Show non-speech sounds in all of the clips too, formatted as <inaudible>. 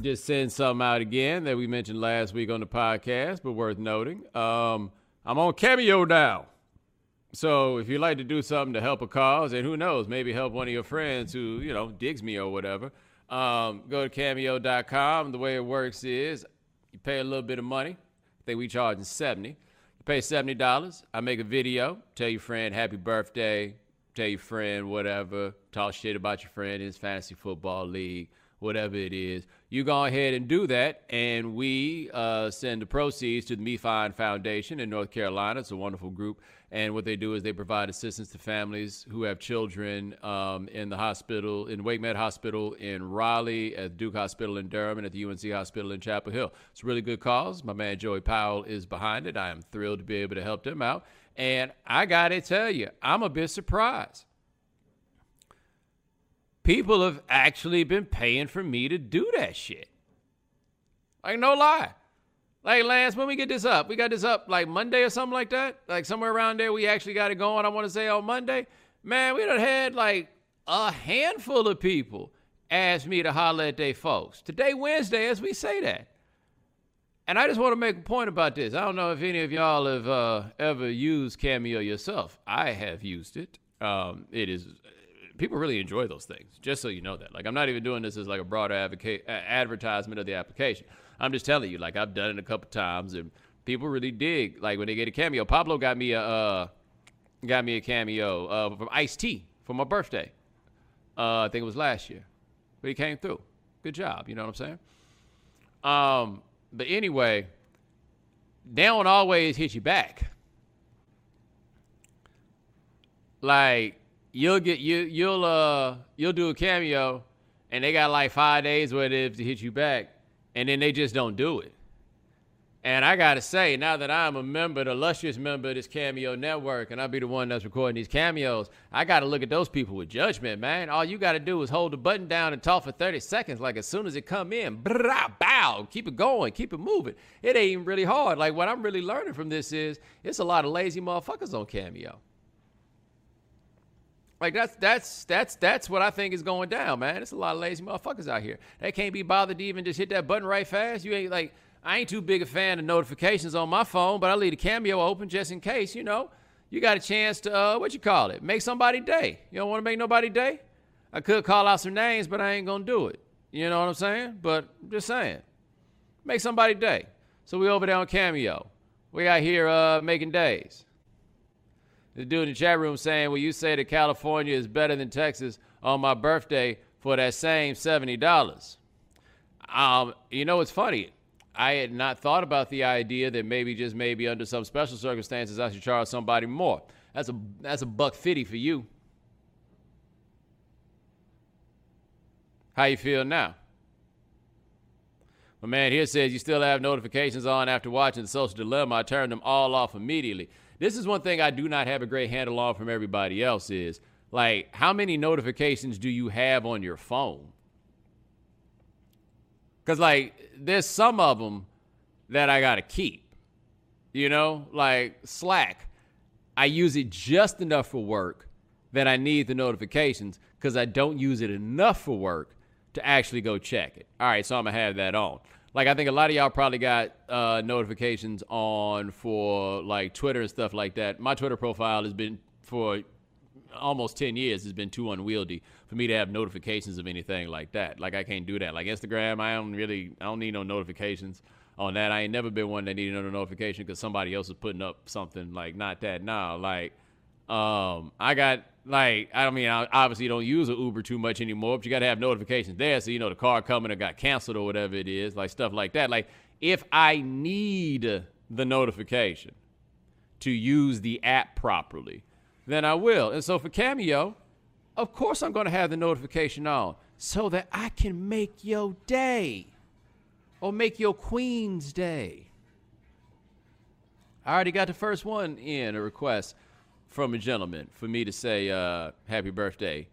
just send something out again that we mentioned last week on the podcast, but worth noting. Um, I'm on Cameo now. So if you'd like to do something to help a cause, and who knows, maybe help one of your friends who, you know, digs me or whatever, um, go to cameo.com. The way it works is you pay a little bit of money. I think we charging 70. You pay $70. I make a video, tell your friend happy birthday, tell your friend whatever, talk shit about your friend in his fantasy football league, whatever it is. You go ahead and do that, and we uh, send the proceeds to the Me Fine Foundation in North Carolina. It's a wonderful group, and what they do is they provide assistance to families who have children um, in the hospital, in Wake Med Hospital in Raleigh, at Duke Hospital in Durham, and at the UNC Hospital in Chapel Hill. It's a really good cause. My man Joey Powell is behind it. I am thrilled to be able to help them out. And I got to tell you, I'm a bit surprised. People have actually been paying for me to do that shit. Like, no lie. Like, Lance, when we get this up, we got this up like Monday or something like that. Like, somewhere around there, we actually got it going. I want to say on Monday. Man, we done had like a handful of people ask me to holler at their folks. Today, Wednesday, as we say that. And I just want to make a point about this. I don't know if any of y'all have uh, ever used Cameo yourself. I have used it. Um, it is people really enjoy those things. Just so you know that. Like I'm not even doing this as like a broader advocate, advertisement of the application. I'm just telling you. Like I've done it a couple times, and people really dig. Like when they get a cameo. Pablo got me a uh, got me a cameo uh, from Ice T for my birthday. Uh, I think it was last year, but he came through. Good job. You know what I'm saying? Um, but anyway, they don't always hit you back. Like you'll get you you'll uh you'll do a cameo, and they got like five days where it is to hit you back, and then they just don't do it. And I gotta say, now that I'm a member, the illustrious member of this Cameo network, and I'll be the one that's recording these cameos, I gotta look at those people with judgment, man. All you gotta do is hold the button down and talk for 30 seconds, like as soon as it come in, brah, bow, keep it going, keep it moving. It ain't really hard. Like what I'm really learning from this is, it's a lot of lazy motherfuckers on Cameo. Like that's that's that's that's what I think is going down, man. It's a lot of lazy motherfuckers out here. They can't be bothered to even just hit that button right fast. You ain't like I ain't too big a fan of notifications on my phone, but I leave the cameo open just in case, you know. You got a chance to uh, what you call it? Make somebody day. You don't want to make nobody day? I could call out some names, but I ain't gonna do it. You know what I'm saying? But I'm just saying. Make somebody day. So we over there on Cameo. We out here uh, making days. The dude in the chat room saying, Well, you say that California is better than Texas on my birthday for that same $70. Um, you know, it's funny. I had not thought about the idea that maybe just maybe under some special circumstances I should charge somebody more. That's a that's a buck fifty for you. How you feel now? My man here says you still have notifications on after watching the social dilemma. I turned them all off immediately. This is one thing I do not have a great handle on from everybody else is like how many notifications do you have on your phone? Cause like there's some of them that I gotta keep. You know, like Slack. I use it just enough for work that I need the notifications because I don't use it enough for work to actually go check it. All right, so I'm gonna have that on. Like I think a lot of y'all probably got uh, notifications on for like Twitter and stuff like that. My Twitter profile has been for almost 10 years has been too unwieldy for me to have notifications of anything like that. Like I can't do that. Like Instagram, I don't really, I don't need no notifications on that. I ain't never been one that needed no notification because somebody else is putting up something like not that now. Like, um, I got like, I don't mean, I obviously don't use an Uber too much anymore, but you got to have notifications there. So, you know, the car coming or got canceled or whatever it is, like stuff like that. Like if I need the notification to use the app properly, then I will. And so for Cameo, of course I'm going to have the notification on so that I can make your day or make your queen's day. I already got the first one in a request from a gentleman for me to say uh, happy birthday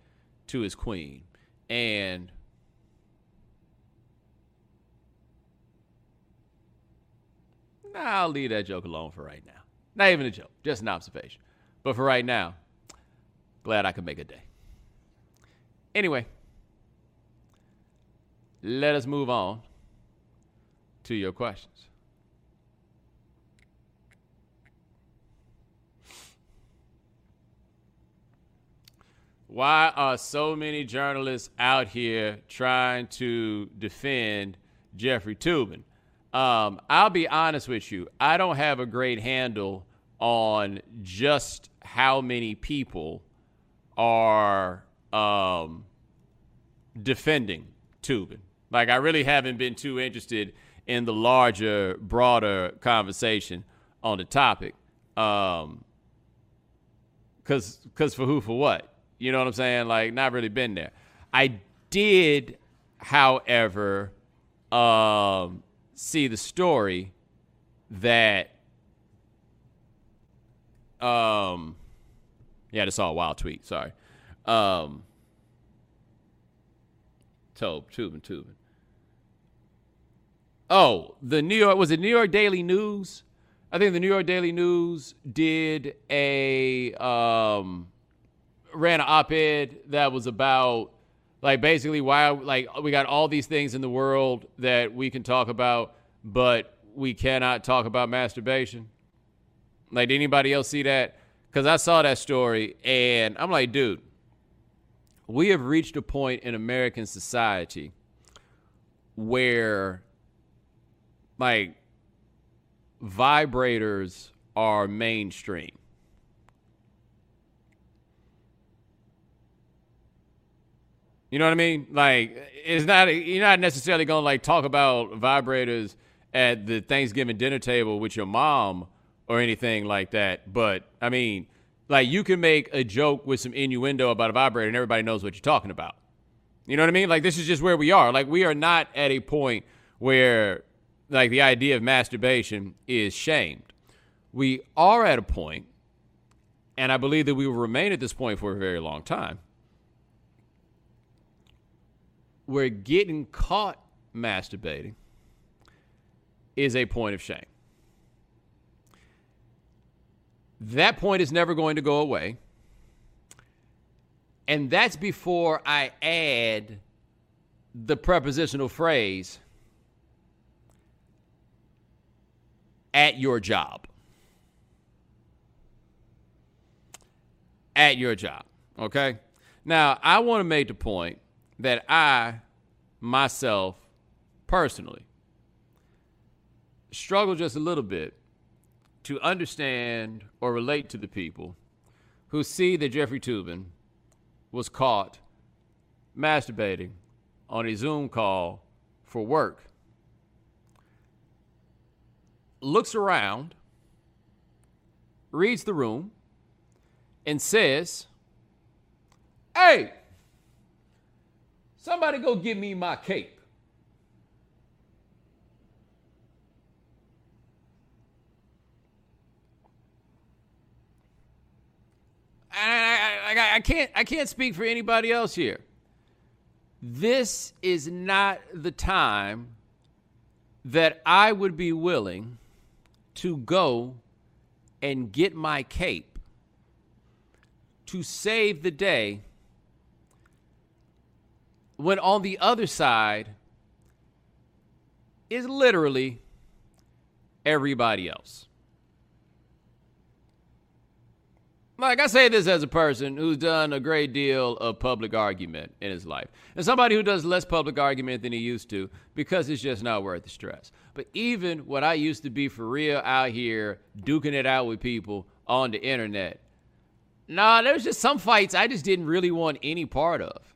to his queen. And I'll leave that joke alone for right now. Not even a joke, just an observation. But for right now, glad I could make a day. Anyway, let us move on to your questions. Why are so many journalists out here trying to defend Jeffrey Toobin? Um, I'll be honest with you. I don't have a great handle on just how many people are um, defending Toobin. Like, I really haven't been too interested in the larger, broader conversation on the topic. Um, cause, cause for who, for what? You know what I'm saying? Like, not really been there. I did, however, um, see the story that, um, yeah, that's all a wild tweet. Sorry. Um, Tobe, Tubin, Tubin. Oh, the New York was it New York Daily News? I think the New York Daily News did a um ran an op-ed that was about like basically why like we got all these things in the world that we can talk about but we cannot talk about masturbation. Like did anybody else see that? Because i saw that story and i'm like dude we have reached a point in american society where like vibrators are mainstream You know what I mean? Like it's not you're not necessarily gonna like talk about vibrators at the Thanksgiving dinner table with your mom or anything like that. But I mean, like you can make a joke with some innuendo about a vibrator and everybody knows what you're talking about. You know what I mean? Like this is just where we are. Like we are not at a point where like the idea of masturbation is shamed. We are at a point, and I believe that we will remain at this point for a very long time where getting caught masturbating is a point of shame. That point is never going to go away. And that's before I add the prepositional phrase at your job. At your job. Okay? Now, I want to make the point that I, myself, personally, struggle just a little bit to understand or relate to the people who see that Jeffrey Toobin was caught masturbating on a Zoom call for work, looks around, reads the room, and says, Hey, Somebody go give me my cape. I, I, I, can't I can't speak for anybody else here. This is not the time that I would be willing to go and get my cape to save the day when on the other side is literally everybody else. Like I say this as a person who's done a great deal of public argument in his life, and somebody who does less public argument than he used to because it's just not worth the stress. But even what I used to be for real out here duking it out with people on the internet, nah, there was just some fights I just didn't really want any part of.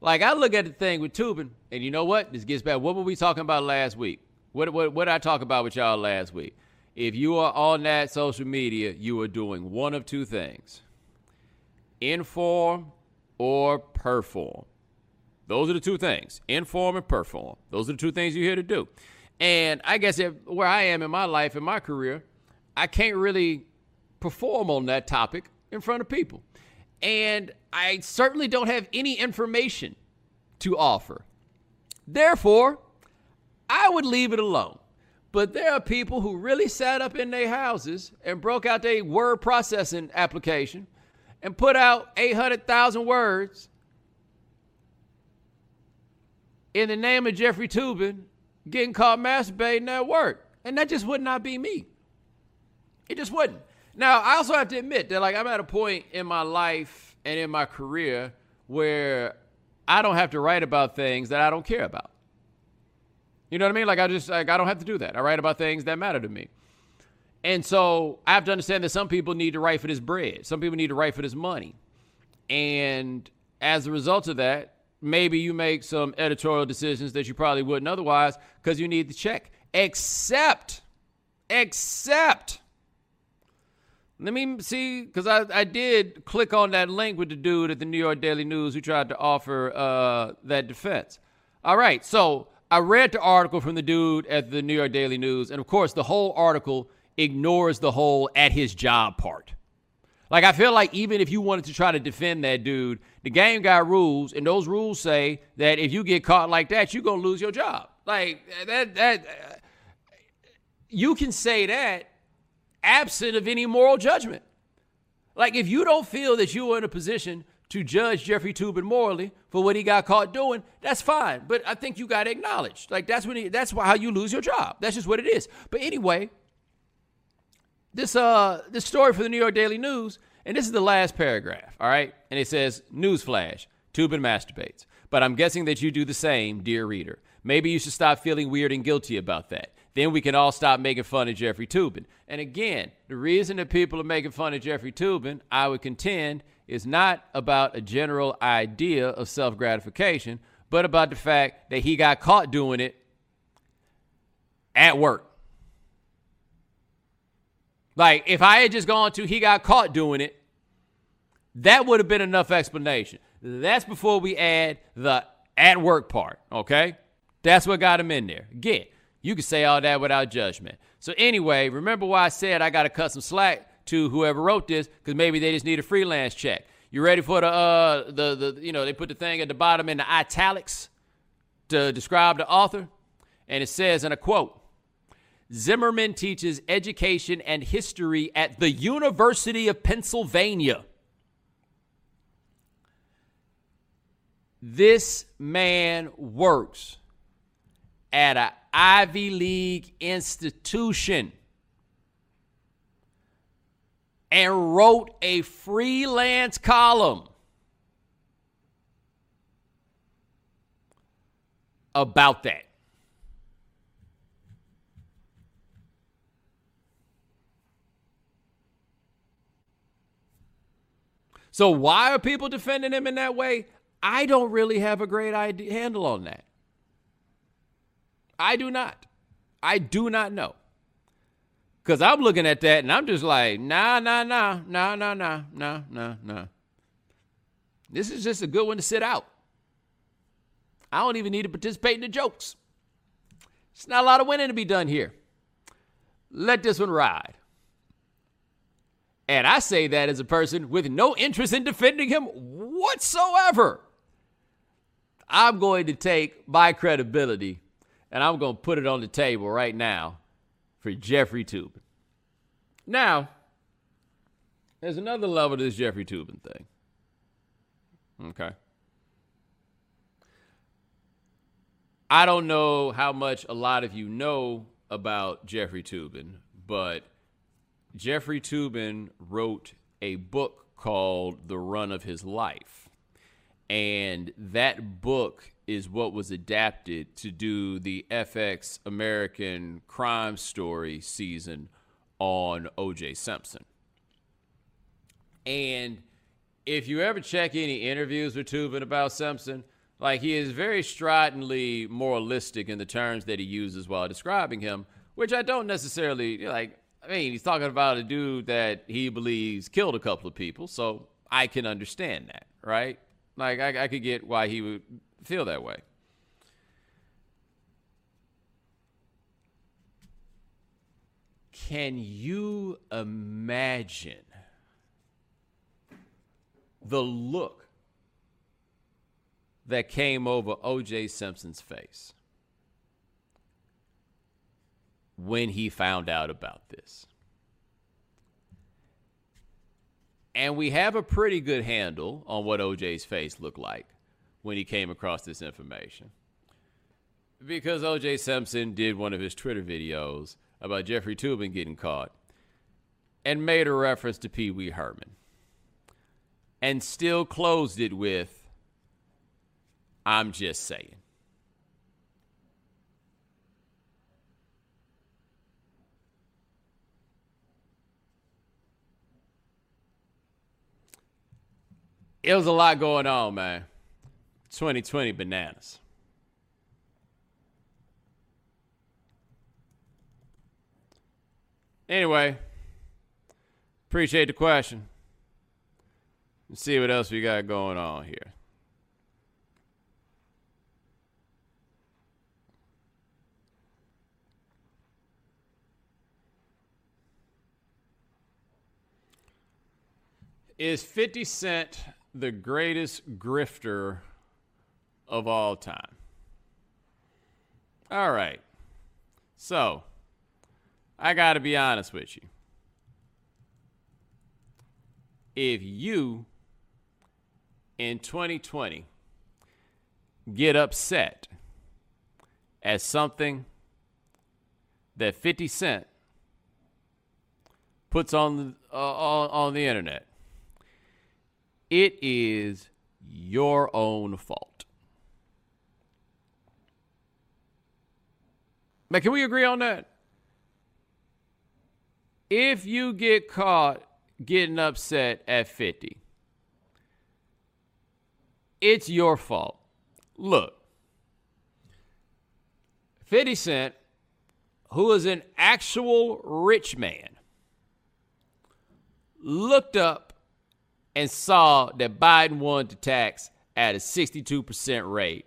Like I look at the thing with Toobin, and you know what? This gets back. What were we talking about last week? What what what did I talk about with y'all last week? If you are on that social media, you are doing one of two things: inform or perform. Those are the two things: inform and perform. Those are the two things you're here to do. And I guess if, where I am in my life, in my career, I can't really perform on that topic in front of people and I certainly don't have any information to offer. Therefore, I would leave it alone. But there are people who really sat up in their houses and broke out their word processing application and put out 800,000 words in the name of Jeffrey Toobin getting caught masturbating at work. And that just would not be me. It just wouldn't. Now, I also have to admit that like I'm at a point in my life and in my career where I don't have to write about things that I don't care about. You know what I mean? Like I just like I don't have to do that. I write about things that matter to me. And so I have to understand that some people need to write for this bread. Some people need to write for this money. And as a result of that, maybe you make some editorial decisions that you probably wouldn't otherwise because you need the check. Except, except, let me see, because I, I did click on that link with the dude at the New York Daily News who tried to offer uh, that defense. All right, so I read the article from the dude at the New York Daily News, and of course, the whole article ignores the whole at his job part. Like I feel like even if you wanted to try to defend that dude, the game got rules, and those rules say that if you get caught like that, you're gonna lose your job. Like that that uh, you can say that absent of any moral judgment. Like if you don't feel that you are in a position to judge Jeffrey Toobin morally for what he got caught doing, that's fine. But I think you got to acknowledge, like that's when he, that's how you lose your job. That's just what it is. But anyway, this uh this story for the New York Daily News, and this is the last paragraph, all right? And it says, Newsflash, Toobin masturbates. But I'm guessing that you do the same, dear reader. Maybe you should stop feeling weird and guilty about that. Then we can all stop making fun of Jeffrey Toobin. And again, the reason that people are making fun of Jeffrey Toobin, I would contend, is not about a general idea of self gratification, but about the fact that he got caught doing it at work. Like, if I had just gone to he got caught doing it, that would have been enough explanation. That's before we add the at work part, okay? That's what got him in there. Again, you can say all that without judgment. So, anyway, remember why I said I got to cut some slack to whoever wrote this because maybe they just need a freelance check. You ready for the, uh, the, the, you know, they put the thing at the bottom in the italics to describe the author? And it says in a quote, Zimmerman teaches education and history at the University of Pennsylvania. This man works at an Ivy League institution and wrote a freelance column about that. So why are people defending him in that way? I don't really have a great idea, handle on that. I do not. I do not know. Because I'm looking at that and I'm just like, nah, nah, nah, nah, nah, nah, nah, nah, nah. This is just a good one to sit out. I don't even need to participate in the jokes. It's not a lot of winning to be done here. Let this one ride. And I say that as a person with no interest in defending him whatsoever. I'm going to take my credibility and I'm going to put it on the table right now for Jeffrey Toobin. Now, there's another level to this Jeffrey Toobin thing. Okay. I don't know how much a lot of you know about Jeffrey Toobin, but Jeffrey Toobin wrote a book called The Run of His Life. And that book is what was adapted to do the FX American Crime Story season on OJ Simpson. And if you ever check any interviews with Toobin about Simpson, like he is very stridently moralistic in the terms that he uses while describing him, which I don't necessarily like. I mean, he's talking about a dude that he believes killed a couple of people, so I can understand that, right? Like, I, I could get why he would feel that way. Can you imagine the look that came over OJ Simpson's face? when he found out about this. And we have a pretty good handle on what OJ's face looked like when he came across this information. because OJ Simpson did one of his Twitter videos about Jeffrey Toobin getting caught and made a reference to Pee Wee Herman and still closed it with, I'm just saying. It was a lot going on, man. 2020 bananas. Anyway, appreciate the question. Let's see what else we got going on here. Is 50 Cent the greatest grifter of all time? All right. So, I got to be honest with you. If you in 2020 get upset at something that 50 Cent puts on uh, on the internet, it is your own fault. But can we agree on that? If you get caught getting upset at 50, it's your fault. Look, 50 Cent, who is an actual rich man, looked up and saw that Biden won the tax at a 62% rate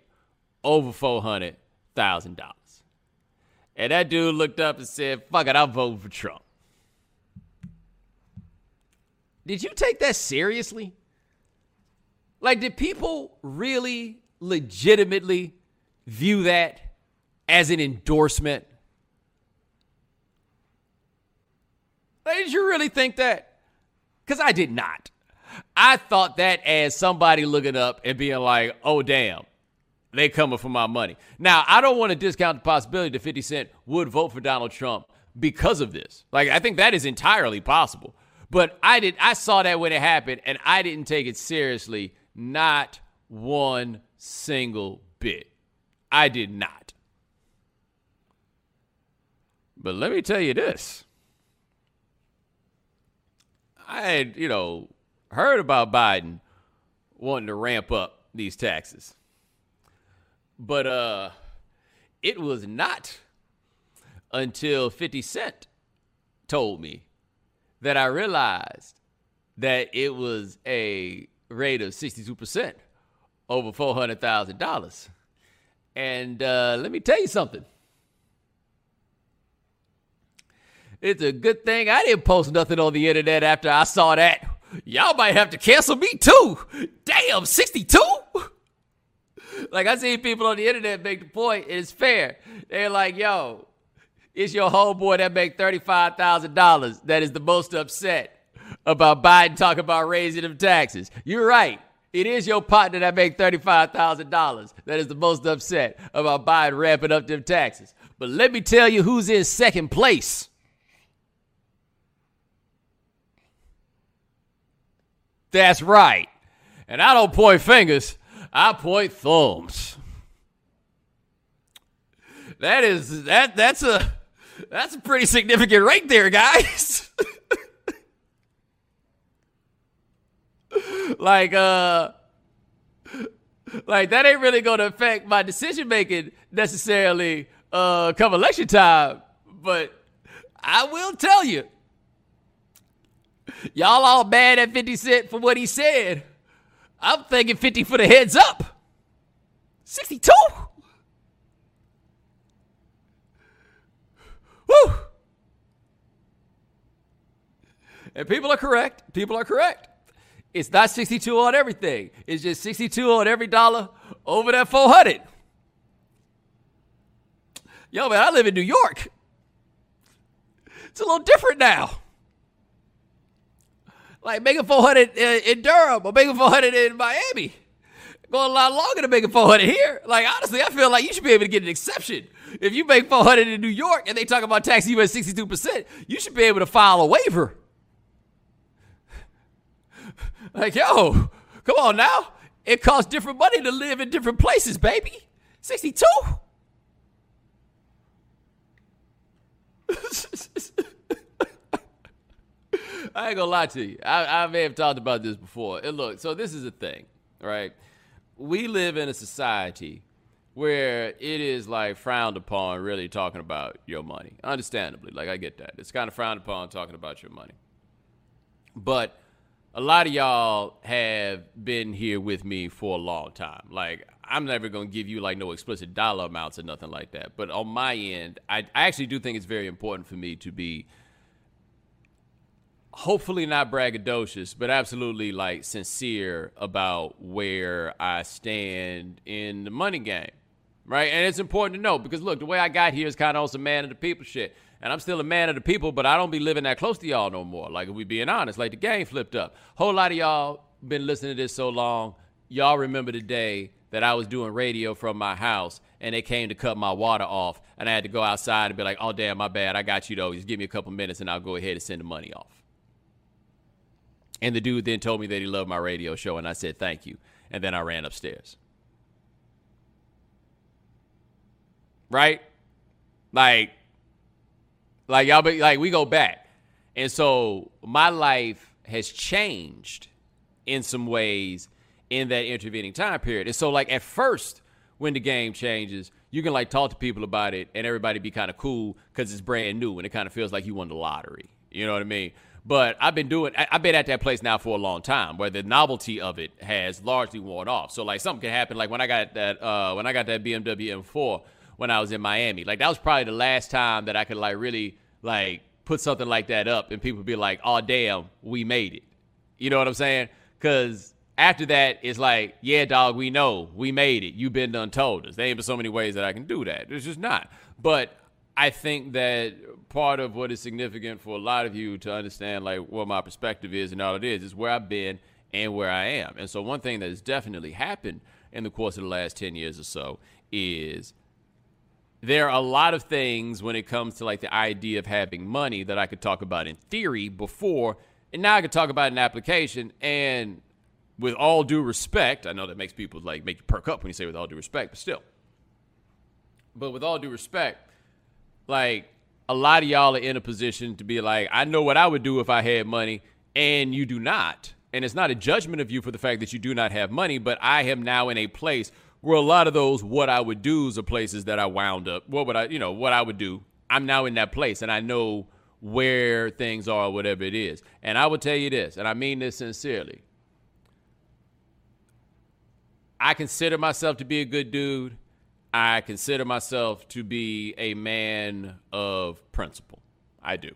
over $400,000. And that dude looked up and said, fuck it, I'm voting for Trump. Did you take that seriously? Like, did people really legitimately view that as an endorsement? Like, did you really think that? Because I did not. I thought that as somebody looking up and being like, oh, damn, they coming for my money. Now, I don't want to discount the possibility that 50 Cent would vote for Donald Trump because of this. Like, I think that is entirely possible. But I did I saw that when it happened and I didn't take it seriously not one single bit. I did not. But let me tell you this. I had, you know, heard about Biden wanting to ramp up these taxes. But uh it was not until 50 Cent told me that I realized that it was a rate of 62% over $400,000. And uh, let me tell you something. It's a good thing I didn't post nothing on the internet after I saw that. Y'all might have to cancel me too. Damn, 62? Like I see people on the internet make the point, it's fair. They're like, yo, it's your homeboy that make $35,000 that is the most upset about Biden talking about raising them taxes. You're right. It is your partner that make $35,000 that is the most upset about Biden ramping up them taxes. But let me tell you who's in second place. That's right. And I don't point fingers, I point thumbs. That is that that's a that's a pretty significant rate there, guys. <laughs> like uh like that ain't really gonna affect my decision making necessarily uh come election time but i will tell you y'all all mad at 50 cent for what he said i'm thinking 50 for the heads up 62 Woo! And people are correct. People are correct. It's not 62 on everything. It's just 62 on every dollar over that 400. Yo, man, I live in New York. It's a little different now. Like making 400 in Durham or making 400 in Miami. going a lot longer to make 400 here. Like, honestly, I feel like you should be able to get an exception. If you make 400 in New York and they talk about taxing you at 62%, you should be able to file a waiver. <laughs> Like, yo, come on now. It costs different money to live in different places, baby. 62? <laughs> I ain't gonna lie to you. I, I may have talked about this before. And look, so this is a thing, right? We live in a society where it is like frowned upon really talking about your money. Understandably, like I get that. It's kind of frowned upon talking about your money. But a lot of y'all have been here with me for a long time. Like I'm never gonna give you like no explicit dollar amounts or nothing like that. But on my end, I, I actually do think it's very important for me to be hopefully not braggadocious, but absolutely like sincere about where I stand in the money game. Right? And it's important to know because look, the way I got here is kind of some man of the people shit. And I'm still a man of the people, but I don't be living that close to y'all no more. Like if we being honest, like the game flipped up. Whole lot of y'all been listening to this so long, y'all remember the day that I was doing radio from my house and they came to cut my water off and I had to go outside and be like, "Oh damn, my bad. I got you though. Just give me a couple minutes and I'll go ahead and send the money off." And the dude then told me that he loved my radio show, and I said, thank you. And then I ran upstairs. Right? Like, like y'all be like, we go back. And so my life has changed in some ways in that intervening time period. And so, like, at first, when the game changes, you can like talk to people about it and everybody be kind of cool because it's brand new and it kind of feels like you won the lottery. You know what I mean? But I've been doing, I've been at that place now for a long time where the novelty of it has largely worn off. So like something can happen. Like when I got that, uh, when I got that BMW M4 when I was in Miami, like that was probably the last time that I could like really like put something like that up and people be like, oh damn, we made it. You know what I'm saying? Because after that, it's like, yeah, dog, we know we made it. You've been done told us. There ain't been so many ways that I can do that. There's just not. But I think that part of what is significant for a lot of you to understand like what my perspective is and all it is is where I've been and where I am. And so one thing that has definitely happened in the course of the last 10 years or so is there are a lot of things when it comes to like the idea of having money that I could talk about in theory before and now I could talk about an application and with all due respect, I know that makes people like make you perk up when you say with all due respect, but still. But with all due respect, like a lot of y'all are in a position to be like, I know what I would do if I had money, and you do not. And it's not a judgment of you for the fact that you do not have money, but I am now in a place where a lot of those what I would do's are places that I wound up. What would I, you know, what I would do. I'm now in that place, and I know where things are, whatever it is. And I will tell you this, and I mean this sincerely. I consider myself to be a good dude. I consider myself to be a man of principle. I do.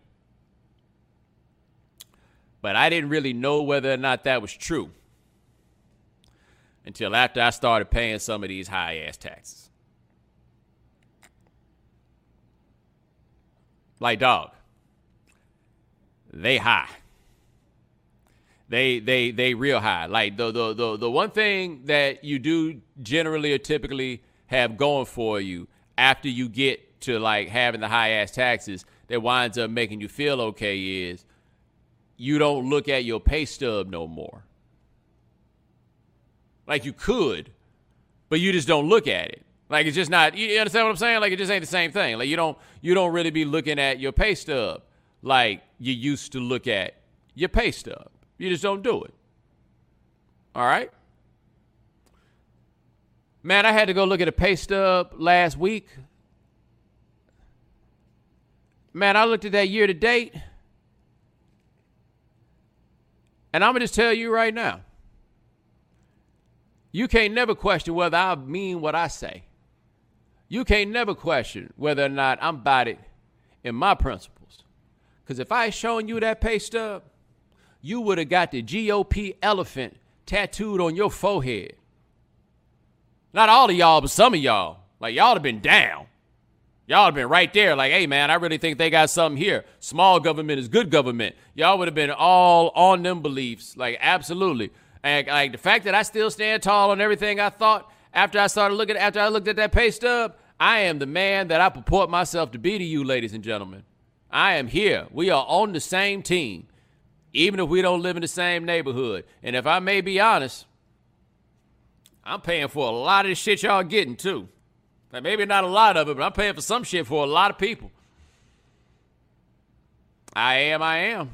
But I didn't really know whether or not that was true until after I started paying some of these high ass taxes. Like dog. They high. They they they real high. Like the the the, the one thing that you do generally or typically have going for you after you get to like having the high ass taxes that winds up making you feel okay is you don't look at your pay stub no more. Like you could, but you just don't look at it. Like it's just not you understand what I'm saying? Like it just ain't the same thing. Like you don't you don't really be looking at your pay stub like you used to look at your pay stub. You just don't do it. All right? Man, I had to go look at a pay stub last week. Man, I looked at that year to date. And I'm going to just tell you right now you can't never question whether I mean what I say. You can't never question whether or not I'm about it in my principles. Because if I had shown you that pay stub, you would have got the GOP elephant tattooed on your forehead. Not all of y'all, but some of y'all. Like y'all have been down. Y'all have been right there, like, hey man, I really think they got something here. Small government is good government. Y'all would have been all on them beliefs, like absolutely. Like, like the fact that I still stand tall on everything I thought after I started looking after I looked at that pay stub, I am the man that I purport myself to be to you, ladies and gentlemen. I am here. We are on the same team, even if we don't live in the same neighborhood. And if I may be honest, I'm paying for a lot of the shit y'all getting too. Like maybe not a lot of it, but I'm paying for some shit for a lot of people. I am, I am.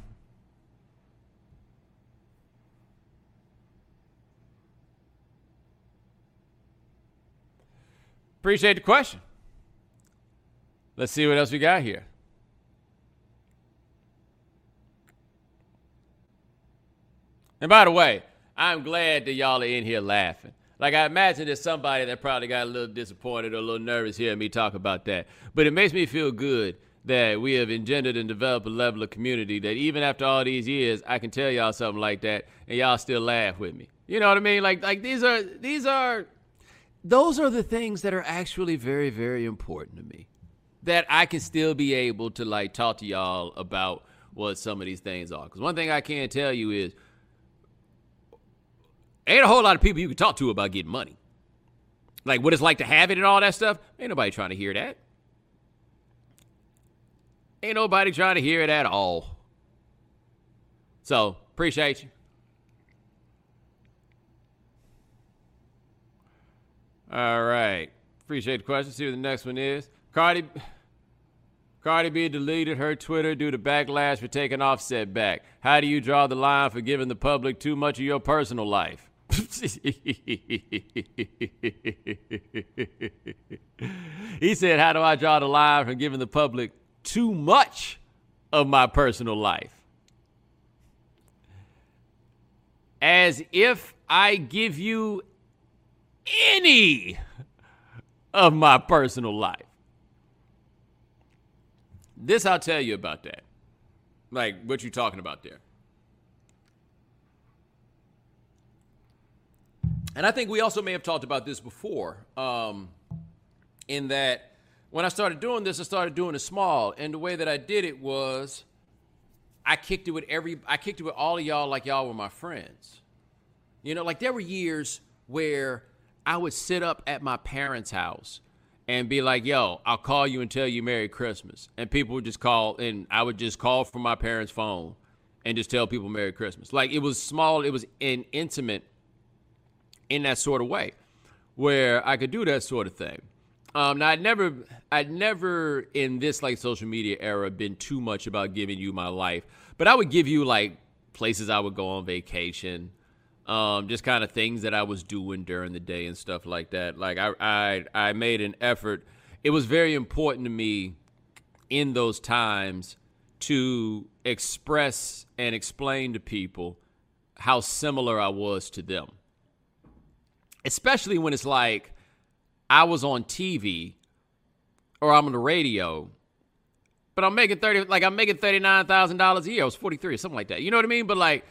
Appreciate the question. Let's see what else we got here. And by the way, I'm glad that y'all are in here laughing. Like I imagine there's somebody that probably got a little disappointed or a little nervous hearing me talk about that. But it makes me feel good that we have engendered and developed a level of community that even after all these years, I can tell y'all something like that and y'all still laugh with me. You know what I mean? Like like these are these are those are the things that are actually very, very important to me. That I can still be able to like talk to y'all about what some of these things are. Because one thing I can tell you is, ain't a whole lot of people you can talk to about getting money. Like what it's like to have it and all that stuff. Ain't nobody trying to hear that. Ain't nobody trying to hear it at all. So appreciate you. All right. Appreciate the question. See what the next one is. Cardi Cardi B deleted her Twitter due to backlash for taking Offset back. How do you draw the line for giving the public too much of your personal life? <laughs> he said, How do I draw the line from giving the public too much of my personal life? As if I give you any of my personal life. This I'll tell you about that. Like what you talking about there. And I think we also may have talked about this before, um, in that when I started doing this, I started doing it small, and the way that I did it was, I kicked it with every, I kicked it with all of y'all like y'all were my friends. You know, like there were years where I would sit up at my parents' house and be like, yo, I'll call you and tell you Merry Christmas. And people would just call, and I would just call from my parents' phone and just tell people Merry Christmas. Like it was small, it was an intimate in that sort of way where I could do that sort of thing. Um, now I'd never, I'd never in this like social media era been too much about giving you my life, but I would give you like places I would go on vacation, um, just kind of things that I was doing during the day and stuff like that. Like I, I, I made an effort. It was very important to me in those times to express and explain to people how similar I was to them. Especially when it's like I was on TV or I'm on the radio, but I'm making 30 like I'm making $39,000 a year. I was 43 or something like that. You know what I mean? But like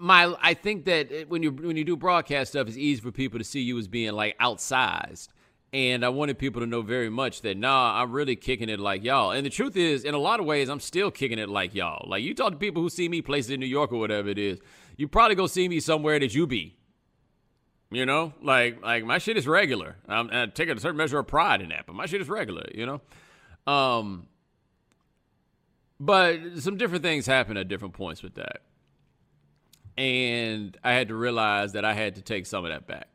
my I think that when you when you do broadcast stuff, it's easy for people to see you as being like outsized. And I wanted people to know very much that nah, I'm really kicking it like y'all. And the truth is, in a lot of ways, I'm still kicking it like y'all. Like you talk to people who see me places in New York or whatever it is, you probably go see me somewhere that you be. You know, like like my shit is regular. I'm, taking a certain measure of pride in that, but my shit is regular. You know, um, but some different things happen at different points with that and I had to realize that I had to take some of that back.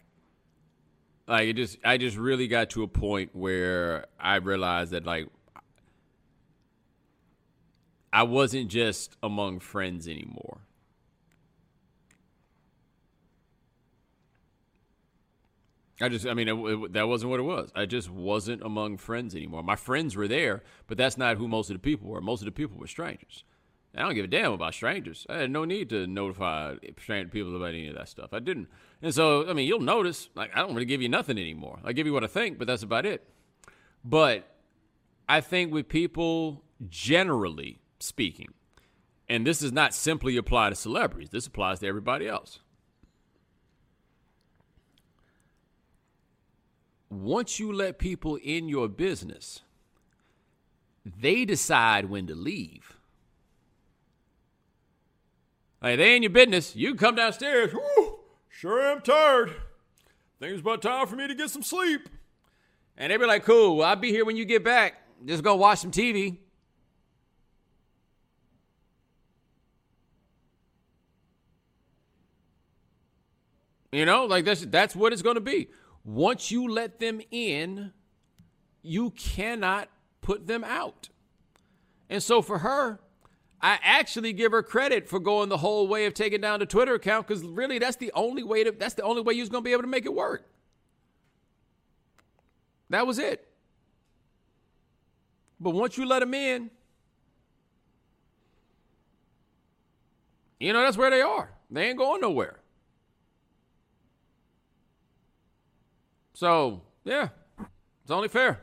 Like it just, I just really got to a point where I realized that like I wasn't just among friends anymore. I just, I mean, it, it, that wasn't what it was. I just wasn't among friends anymore. My friends were there, but that's not who most of the people were. Most of the people were strangers. I don't give a damn about strangers. I had no need to notify people about any of that stuff. I didn't. And so, I mean, you'll notice, like, I don't really give you nothing anymore. I give you what I think, but that's about it. But I think with people, generally speaking, and this does not simply apply to celebrities, this applies to everybody else. Once you let people in your business, they decide when to leave Like, they ain't your business. You come downstairs. Woo, sure am tired. Think it's about time for me to get some sleep. And they be like, cool, I'll be here when you get back. Just go watch some TV. You know, like that's that's what it's going to be. Once you let them in, you cannot put them out. And so for her, I actually give her credit for going the whole way of taking down the Twitter account because really that's the only way to that's the only way you're gonna be able to make it work. That was it. But once you let them in, you know that's where they are. They ain't going nowhere. So yeah, it's only fair.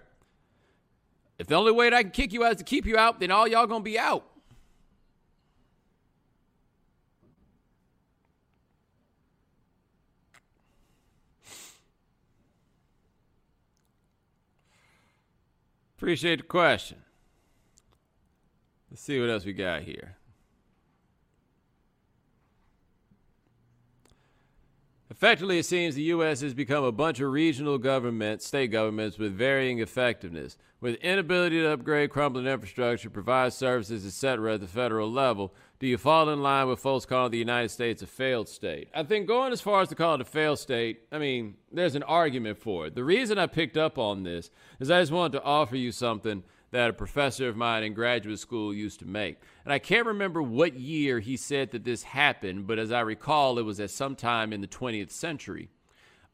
If the only way that I can kick you out is to keep you out, then all y'all gonna be out. Appreciate the question. Let's see what else we got here. Effectively, it seems the U.S. has become a bunch of regional governments, state governments with varying effectiveness, with inability to upgrade crumbling infrastructure, provide services, etc. at the federal level. Do you fall in line with folks calling the United States a failed state? I think going as far as to call it a failed state, I mean, there's an argument for it. The reason I picked up on this is I just wanted to offer you something that a professor of mine in graduate school used to make. And I can't remember what year he said that this happened, but as I recall, it was at some time in the 20th century.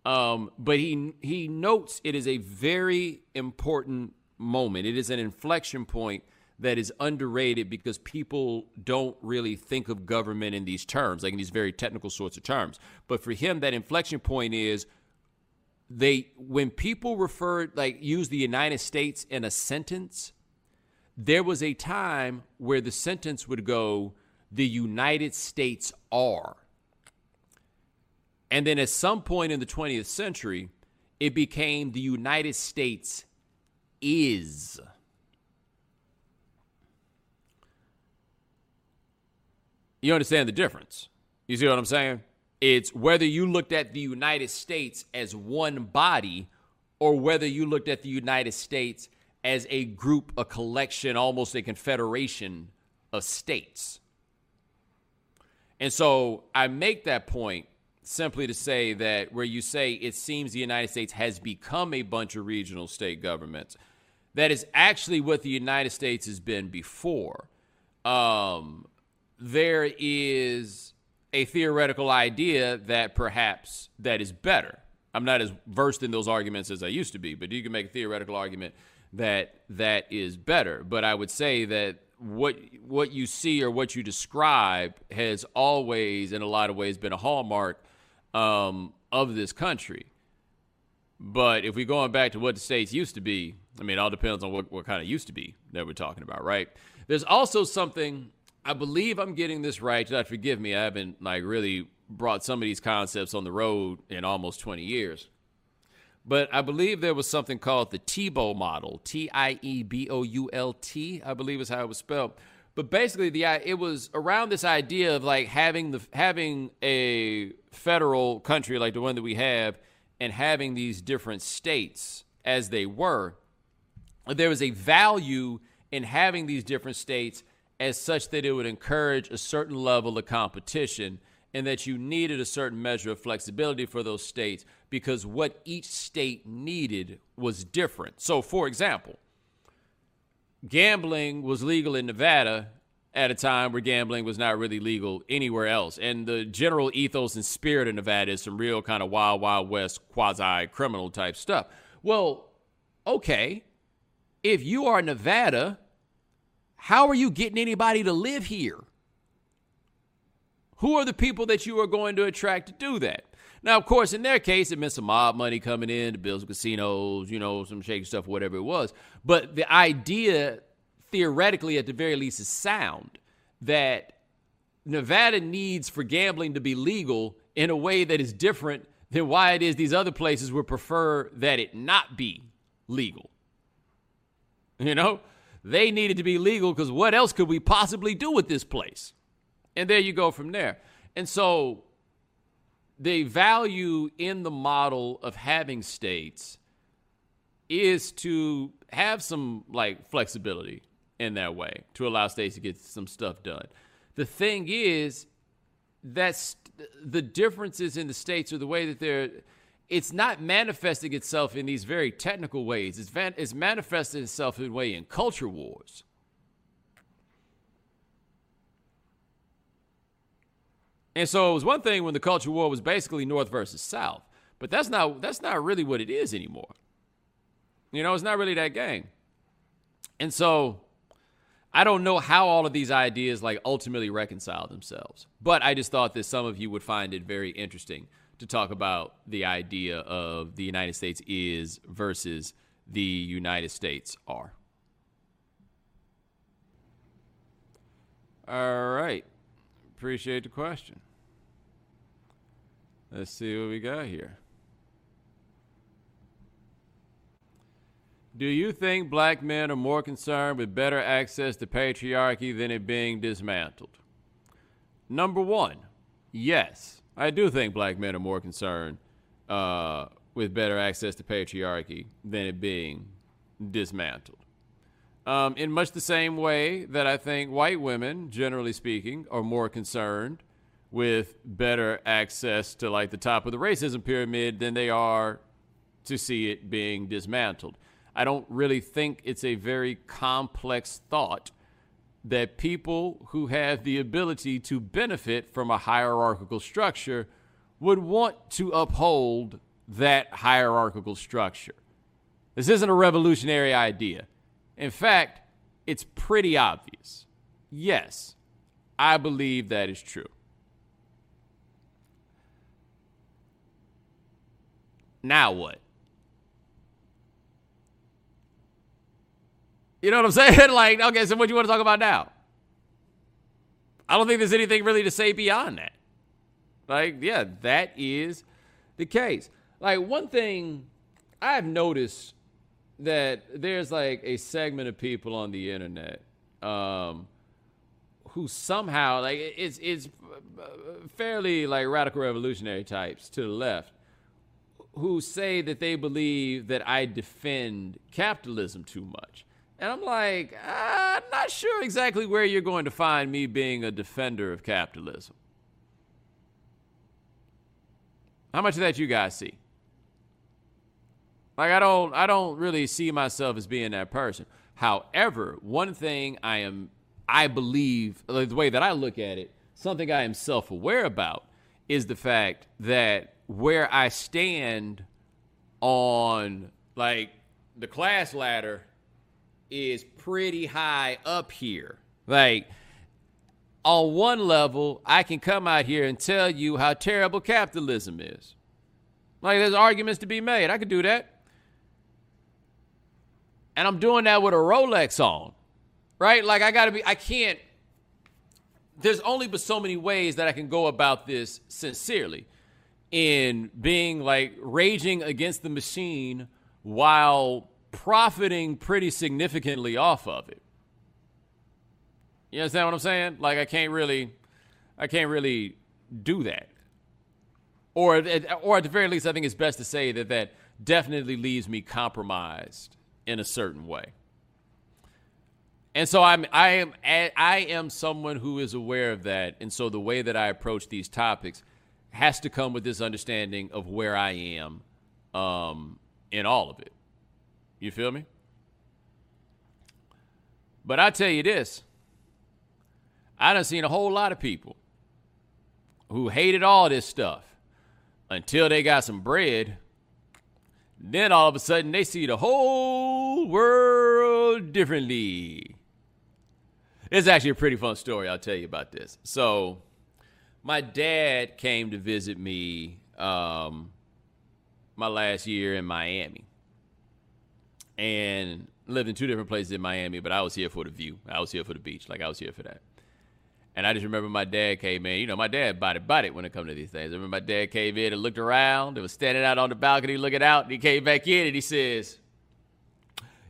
Um, but he he notes it is a very important moment. It is an inflection point that is underrated because people don't really think of government in these terms, like in these very technical sorts of terms. But for him, that inflection point is they when people refer like use the United States in a sentence, there was a time where the sentence would go, the United States are. And then at some point in the 20th century, it became the United States is. You understand the difference? You see what I'm saying? It's whether you looked at the United States as one body or whether you looked at the United States as a group, a collection, almost a confederation of states. And so I make that point simply to say that where you say it seems the United States has become a bunch of regional state governments, that is actually what the United States has been before. Um, there is a theoretical idea that perhaps that is better. I'm not as versed in those arguments as I used to be, but you can make a theoretical argument that that is better. But I would say that what what you see or what you describe has always, in a lot of ways, been a hallmark um, of this country. But if we're going back to what the states used to be, I mean, it all depends on what, what kind of used to be that we're talking about, right? There's also something I believe I'm getting this right. God forgive me. I haven't like really brought some of these concepts on the road in almost 20 years. But I believe there was something called the Tiebout model, T I E B O U L T, I believe is how it was spelled. But basically, the it was around this idea of like having the having a federal country like the one that we have, and having these different states as they were. There was a value in having these different states as such that it would encourage a certain level of competition and that you needed a certain measure of flexibility for those states because what each state needed was different. So, for example, gambling was legal in Nevada at a time where gambling was not really legal anywhere else. And the general ethos and spirit of Nevada is some real kind of wild, wild west, quasi criminal type stuff. Well, okay. If you are Nevada, how are you getting anybody to live here? Who are the people that you are going to attract to do that? Now, of course, in their case, it meant some mob money coming in to build casinos, you know, some shaky stuff, whatever it was. But the idea, theoretically, at the very least, is sound that Nevada needs for gambling to be legal in a way that is different than why it is these other places would prefer that it not be legal. You know, they needed to be legal because what else could we possibly do with this place? And there you go from there. And so the value in the model of having states is to have some like flexibility in that way to allow states to get some stuff done. The thing is that's the differences in the states or the way that they're it's not manifesting itself in these very technical ways. It's, van, it's manifesting itself in way in culture wars. And so it was one thing when the culture war was basically North versus South, but that's not that's not really what it is anymore. You know, it's not really that game. And so I don't know how all of these ideas like ultimately reconcile themselves. But I just thought that some of you would find it very interesting to talk about the idea of the United States is versus the United States are. All right. Appreciate the question. Let's see what we got here. Do you think black men are more concerned with better access to patriarchy than it being dismantled? Number one, yes, I do think black men are more concerned uh, with better access to patriarchy than it being dismantled. Um, in much the same way that I think white women, generally speaking, are more concerned with better access to like the top of the racism pyramid than they are to see it being dismantled. I don't really think it's a very complex thought that people who have the ability to benefit from a hierarchical structure would want to uphold that hierarchical structure. This isn't a revolutionary idea. In fact, it's pretty obvious. Yes, I believe that is true. Now what? You know what I'm saying? <laughs> like, okay, so what do you want to talk about now? I don't think there's anything really to say beyond that. Like, yeah, that is the case. Like, one thing I've noticed that there's like a segment of people on the internet um, who somehow like it's it's fairly like radical revolutionary types to the left who say that they believe that I defend capitalism too much. And I'm like, I'm not sure exactly where you're going to find me being a defender of capitalism. How much of that you guys see? Like I don't I don't really see myself as being that person. However, one thing I am I believe like the way that I look at it, something I am self-aware about is the fact that where I stand on like the class ladder is pretty high up here. Like, on one level, I can come out here and tell you how terrible capitalism is. Like, there's arguments to be made. I could do that. And I'm doing that with a Rolex on, right? Like, I gotta be, I can't, there's only but so many ways that I can go about this sincerely in being like raging against the machine while profiting pretty significantly off of it. You understand what I'm saying? Like I can't really, I can't really do that. Or, or at the very least, I think it's best to say that that definitely leaves me compromised in a certain way. And so I'm, I am, I am someone who is aware of that. And so the way that I approach these topics has to come with this understanding of where I am um, in all of it. You feel me? But I tell you this, I done seen a whole lot of people who hated all this stuff until they got some bread. Then all of a sudden they see the whole world differently. It's actually a pretty fun story. I'll tell you about this. So, my dad came to visit me um, my last year in Miami and lived in two different places in Miami, but I was here for the view. I was here for the beach. Like I was here for that. And I just remember my dad came in. You know, my dad body body when it come to these things. I remember my dad came in and looked around. It was standing out on the balcony looking out. And he came back in and he says,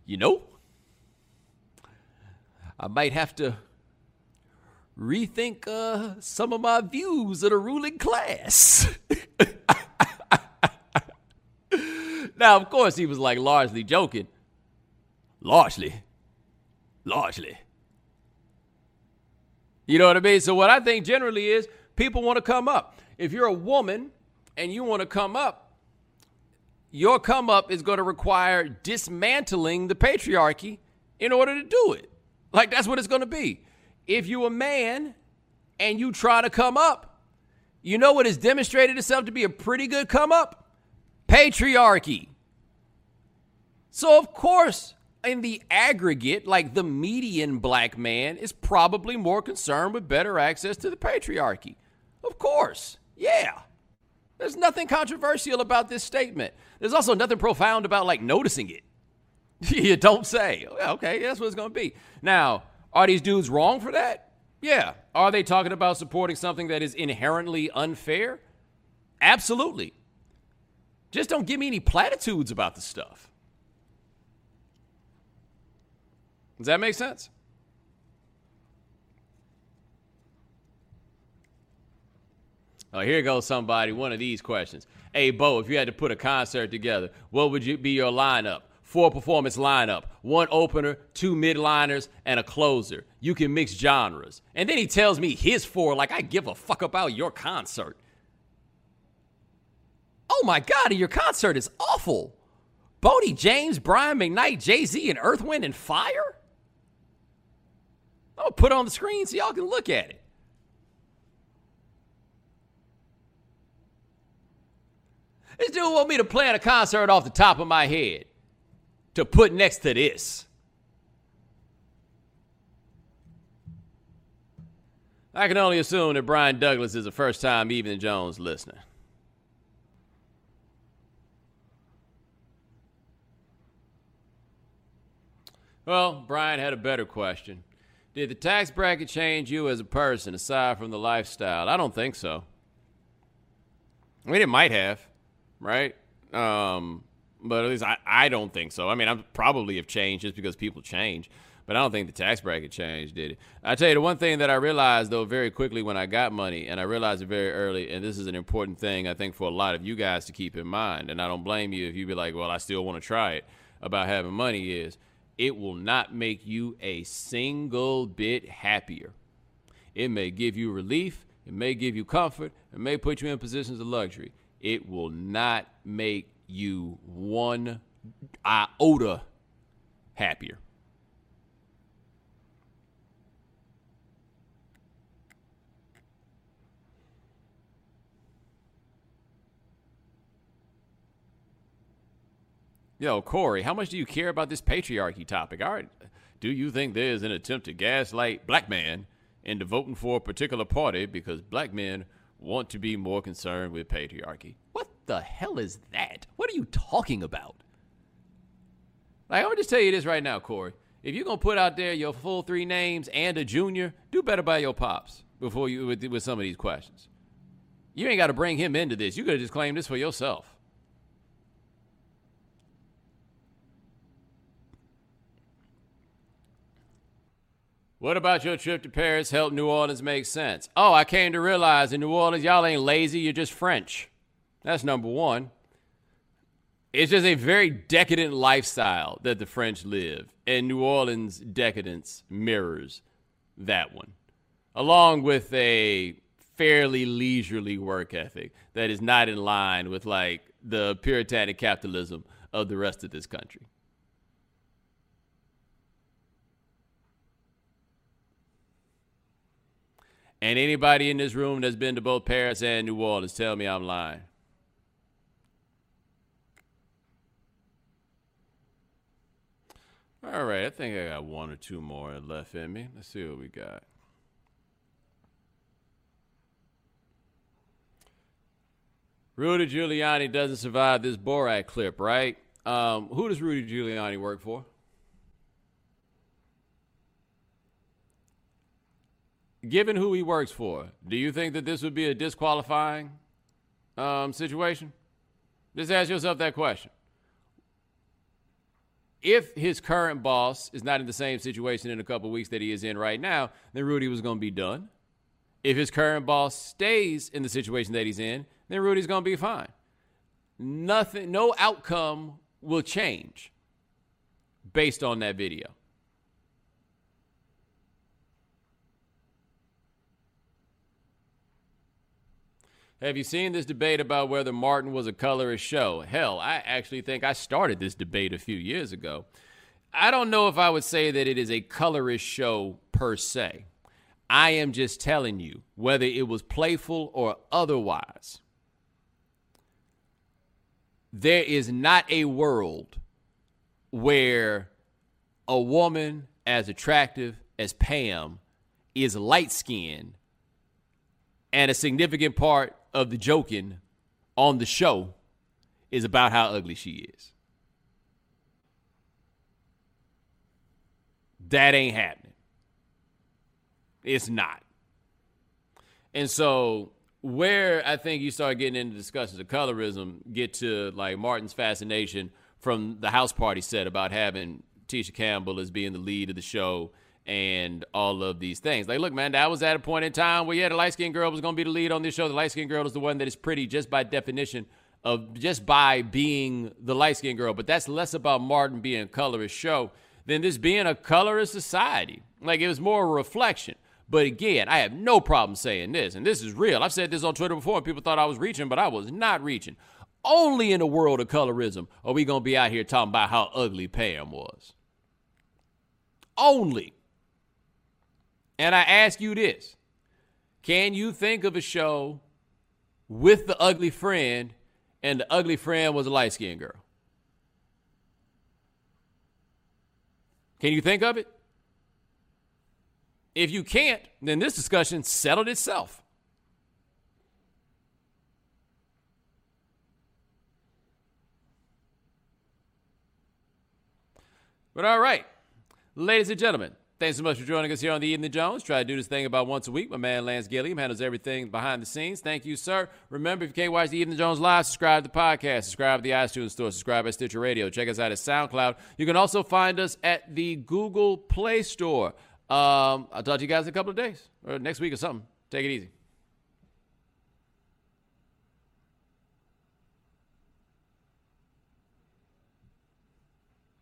You know, I might have to rethink uh, some of my views of the ruling class. <laughs> now, of course, he was like largely joking. Largely. Largely. You know what I mean? So, what I think generally is people want to come up. If you're a woman and you want to come up, your come up is going to require dismantling the patriarchy in order to do it. Like, that's what it's going to be. If you're a man and you try to come up, you know what has demonstrated itself to be a pretty good come up? Patriarchy. So, of course, in the aggregate, like the median black man is probably more concerned with better access to the patriarchy. Of course. Yeah. There's nothing controversial about this statement. There's also nothing profound about like noticing it. <laughs> you don't say. Okay, that's what it's going to be. Now, are these dudes wrong for that? Yeah. Are they talking about supporting something that is inherently unfair? Absolutely. Just don't give me any platitudes about the stuff. Does that make sense? Oh, here goes somebody. One of these questions. Hey, Bo, if you had to put a concert together, what would you be your lineup? Four performance lineup, one opener, two midliners, and a closer. You can mix genres. And then he tells me his four, like I give a fuck about your concert. Oh my God, your concert is awful. Bodie James, Brian McKnight, Jay Z, and Earth, Wind, and Fire? I'm gonna put it on the screen so y'all can look at it. This dude want me to plan a concert off the top of my head to put next to this. I can only assume that Brian Douglas is a first time Evening Jones listener. Well, Brian had a better question. Did the tax bracket change you as a person aside from the lifestyle? I don't think so. I mean, it might have, right? Um, but at least I, I don't think so. I mean, I probably have changed just because people change, but I don't think the tax bracket changed, did it? I tell you, the one thing that I realized, though, very quickly when I got money, and I realized it very early, and this is an important thing, I think, for a lot of you guys to keep in mind, and I don't blame you if you be like, well, I still want to try it about having money, is it will not make you a single bit happier. It may give you relief, it may give you comfort, it may put you in positions of luxury. It will not make you one iota happier. Yo, Corey, how much do you care about this patriarchy topic? All right. Do you think there's an attempt to gaslight black men into voting for a particular party because black men want to be more concerned with patriarchy? What the hell is that? What are you talking about? Like, I'm going to just tell you this right now, Corey. If you're going to put out there your full three names and a junior, do better by your pops before you with, with some of these questions. You ain't got to bring him into this. You could have just claimed this for yourself. What about your trip to Paris helped New Orleans make sense? Oh, I came to realize in New Orleans, y'all ain't lazy, you're just French. That's number one. It's just a very decadent lifestyle that the French live, and New Orleans' decadence mirrors that one, along with a fairly leisurely work ethic that is not in line with like the puritanic capitalism of the rest of this country. And anybody in this room that's been to both Paris and New Orleans, tell me I'm lying. All right, I think I got one or two more left in me. Let's see what we got. Rudy Giuliani doesn't survive this Borat clip, right? Um, who does Rudy Giuliani work for? Given who he works for, do you think that this would be a disqualifying um, situation? Just ask yourself that question. if his current boss is not in the same situation in a couple weeks that he is in right now, then Rudy was going to be done. If his current boss stays in the situation that he's in, then Rudy's going to be fine. Nothing, no outcome will change based on that video. Have you seen this debate about whether Martin was a colorist show? Hell, I actually think I started this debate a few years ago. I don't know if I would say that it is a colorist show per se. I am just telling you whether it was playful or otherwise. There is not a world where a woman as attractive as Pam is light skinned and a significant part of the joking on the show is about how ugly she is. That ain't happening. It's not. And so where I think you start getting into discussions of colorism, get to like Martin's fascination from the house party set about having Tisha Campbell as being the lead of the show and all of these things. Like, look, man, that was at a point in time where, yeah, the light skinned girl was going to be the lead on this show. The light skinned girl is the one that is pretty just by definition of just by being the light skinned girl. But that's less about Martin being a colorist show than this being a colorist society. Like, it was more a reflection. But again, I have no problem saying this, and this is real. I've said this on Twitter before, and people thought I was reaching, but I was not reaching. Only in a world of colorism are we going to be out here talking about how ugly Pam was. Only. And I ask you this Can you think of a show with the ugly friend and the ugly friend was a light skinned girl? Can you think of it? If you can't, then this discussion settled itself. But all right, ladies and gentlemen, Thanks so much for joining us here on the Evening Jones. Try to do this thing about once a week. My man Lance Gilliam handles everything behind the scenes. Thank you, sir. Remember, if you can't watch the Evening Jones live, subscribe to the podcast, subscribe to the iTunes Store, subscribe at Stitcher Radio. Check us out at SoundCloud. You can also find us at the Google Play Store. Um, I'll talk to you guys in a couple of days or next week or something. Take it easy.